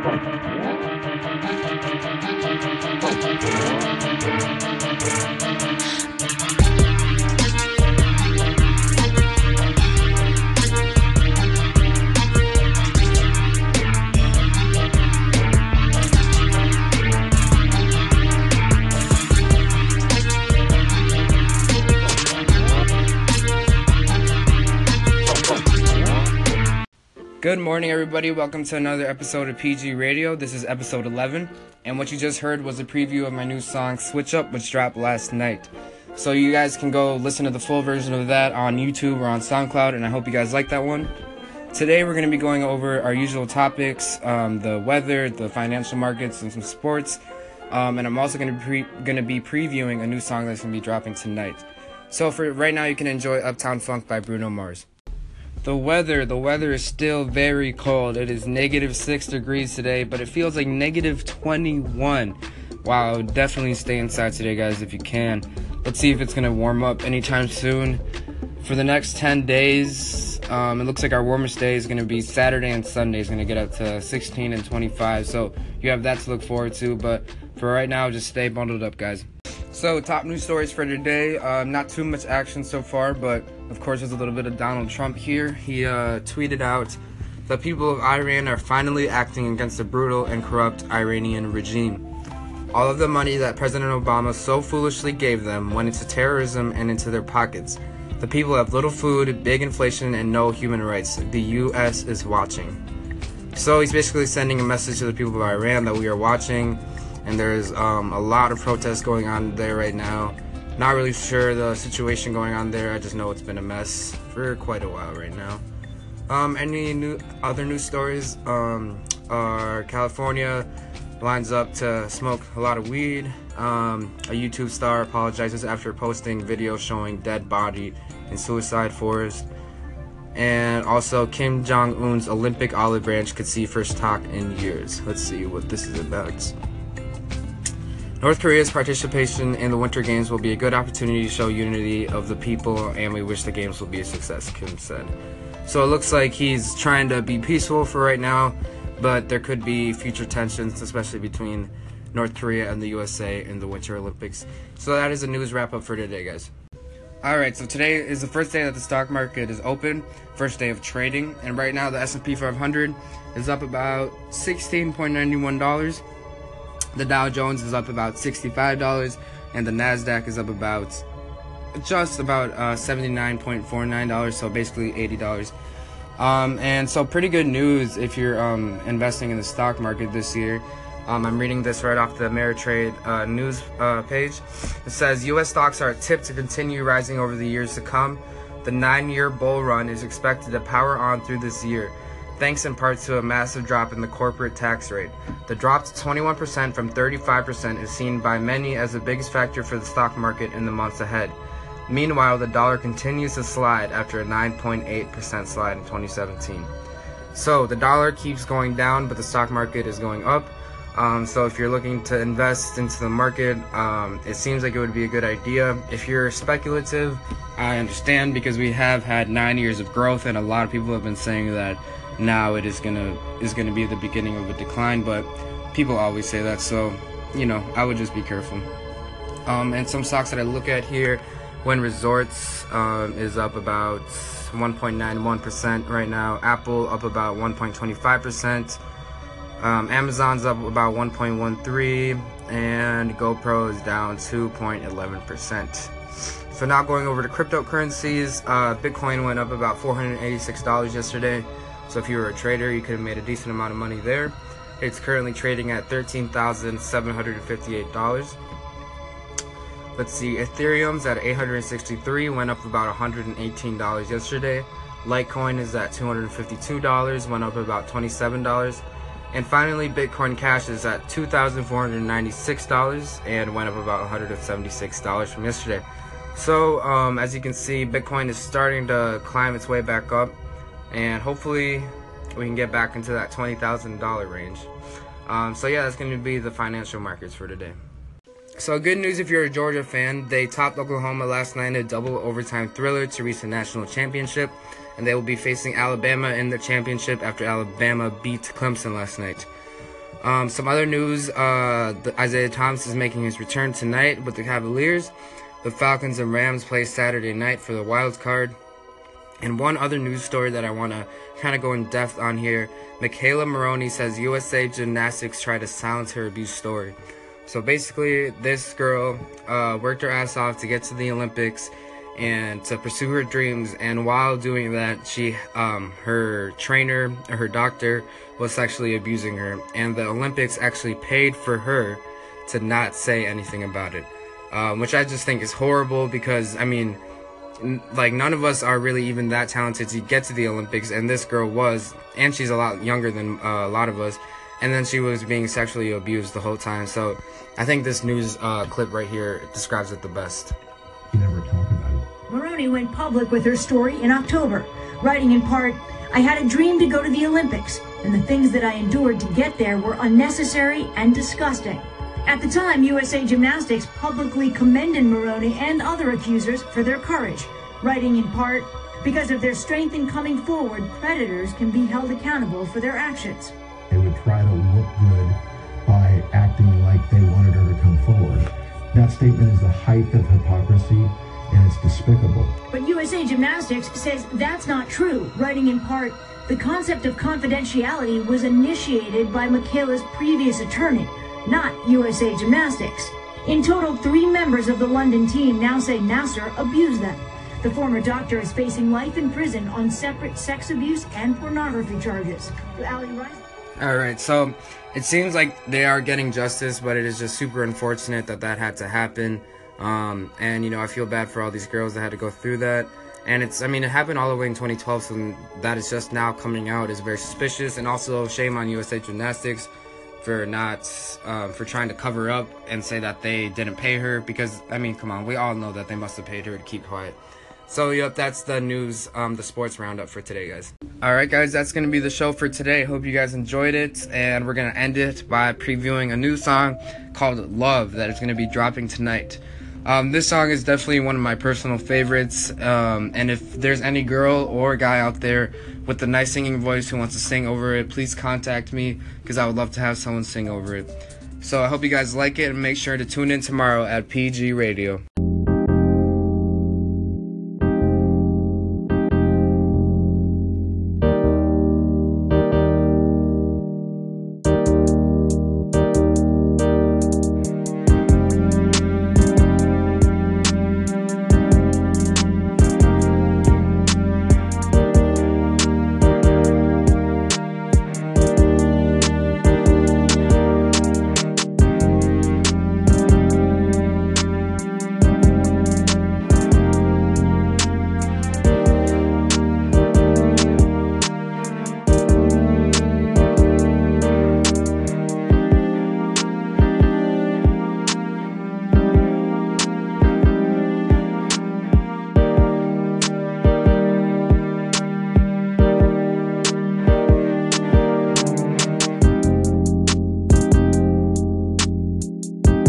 poco. ¿Ya? Good morning, everybody. Welcome to another episode of PG Radio. This is episode 11, and what you just heard was a preview of my new song Switch Up, which dropped last night. So you guys can go listen to the full version of that on YouTube or on SoundCloud, and I hope you guys like that one. Today, we're going to be going over our usual topics um, the weather, the financial markets, and some sports. Um, and I'm also going to, pre- going to be previewing a new song that's going to be dropping tonight. So for right now, you can enjoy Uptown Funk by Bruno Mars. The weather, the weather is still very cold. It is negative 6 degrees today, but it feels like negative 21. Wow, definitely stay inside today, guys, if you can. Let's see if it's going to warm up anytime soon. For the next 10 days, um, it looks like our warmest day is going to be Saturday and Sunday is going to get up to 16 and 25. So you have that to look forward to. But for right now, just stay bundled up, guys. So, top news stories for today. Uh, not too much action so far, but of course, there's a little bit of Donald Trump here. He uh, tweeted out the people of Iran are finally acting against the brutal and corrupt Iranian regime. All of the money that President Obama so foolishly gave them went into terrorism and into their pockets. The people have little food, big inflation, and no human rights. The U.S. is watching. So he's basically sending a message to the people of Iran that we are watching and there's um, a lot of protests going on there right now. Not really sure the situation going on there. I just know it's been a mess for quite a while right now. Um, any new other news stories? Um, are California lines up to smoke a lot of weed. Um, a YouTube star apologizes after posting video showing dead body in suicide forest. And also, Kim Jong Un's Olympic olive branch could see first talk in years. Let's see what this is about. North Korea's participation in the Winter Games will be a good opportunity to show unity of the people, and we wish the Games will be a success, Kim said. So it looks like he's trying to be peaceful for right now, but there could be future tensions, especially between North Korea and the USA in the Winter Olympics. So that is a news wrap up for today, guys. Alright, so today is the first day that the stock market is open, first day of trading, and right now the S&P 500 is up about $16.91. The Dow Jones is up about $65, and the NASDAQ is up about just about uh, $79.49, so basically $80. Um, and so, pretty good news if you're um, investing in the stock market this year. Um, I'm reading this right off the Ameritrade uh, news uh, page. It says U.S. stocks are tipped to continue rising over the years to come. The nine year bull run is expected to power on through this year thanks in part to a massive drop in the corporate tax rate. The drop to 21% from 35% is seen by many as the biggest factor for the stock market in the months ahead. Meanwhile, the dollar continues to slide after a 9.8% slide in 2017. So the dollar keeps going down, but the stock market is going up. Um, so if you're looking to invest into the market, um, it seems like it would be a good idea. If you're speculative, I understand because we have had nine years of growth, and a lot of people have been saying that now it is gonna is gonna be the beginning of a decline. But people always say that, so you know I would just be careful. Um, and some stocks that I look at here, Wynn Resorts um, is up about 1.91% right now. Apple up about 1.25%. Um, Amazon's up about 1.13, and GoPro is down 2.11%. So now going over to cryptocurrencies, uh, Bitcoin went up about $486 yesterday. So if you were a trader, you could have made a decent amount of money there. It's currently trading at $13,758. Let's see, Ethereum's at 863, went up about $118 yesterday. Litecoin is at $252, went up about $27. And finally, Bitcoin Cash is at $2,496 and went up about $176 from yesterday. So, um, as you can see, Bitcoin is starting to climb its way back up and hopefully we can get back into that $20,000 range. Um, so yeah, that's going to be the financial markets for today. So good news if you're a Georgia fan, they topped Oklahoma last night in a double overtime thriller to reach the national championship, and they will be facing Alabama in the championship after Alabama beat Clemson last night. Um, some other news: uh, Isaiah Thomas is making his return tonight with the Cavaliers. The Falcons and Rams play Saturday night for the wild card. And one other news story that I want to kind of go in depth on here McKayla Maroney says USA Gymnastics tried to silence her abuse story. So basically, this girl uh, worked her ass off to get to the Olympics and to pursue her dreams. And while doing that, she, um, her trainer, her doctor, was sexually abusing her. And the Olympics actually paid for her to not say anything about it, um, which I just think is horrible because I mean like none of us are really even that talented to get to the Olympics, and this girl was, and she's a lot younger than uh, a lot of us, and then she was being sexually abused the whole time. So I think this news uh, clip right here describes it the best. You never talk about it. Maroney went public with her story in October, writing in part, I had a dream to go to the Olympics, and the things that I endured to get there were unnecessary and disgusting. At the time, USA Gymnastics publicly commended Maroney and other accusers for their courage, writing in part, because of their strength in coming forward, predators can be held accountable for their actions. They would try to look good by acting like they wanted her to come forward. That statement is the height of hypocrisy and it's despicable. But USA Gymnastics says that's not true, writing in part, the concept of confidentiality was initiated by McKayla's previous attorney, not USA Gymnastics. In total, three members of the London team now say Nassar abused them. The former doctor is facing life in prison on separate sex abuse and pornography charges. All right, so it seems like they are getting justice, but it is just super unfortunate that that had to happen. Um, and you know, I feel bad for all these girls that had to go through that. And it's, I mean, it happened all the way in 2012, so that is just now coming out is very suspicious. And also, shame on USA Gymnastics for not um, for trying to cover up and say that they didn't pay her because I mean come on we all know that they must have paid her to keep quiet. So yep that's the news um, the sports roundup for today guys. All right guys that's gonna be the show for today. Hope you guys enjoyed it and we're gonna end it by previewing a new song called love that is gonna be dropping tonight um, this song is definitely one of my personal favorites um, and if there's any girl or guy out there with a nice singing voice who wants to sing over it, please contact me because I would love to have someone sing over it. So I hope you guys like it and make sure to tune in tomorrow at PG Radio.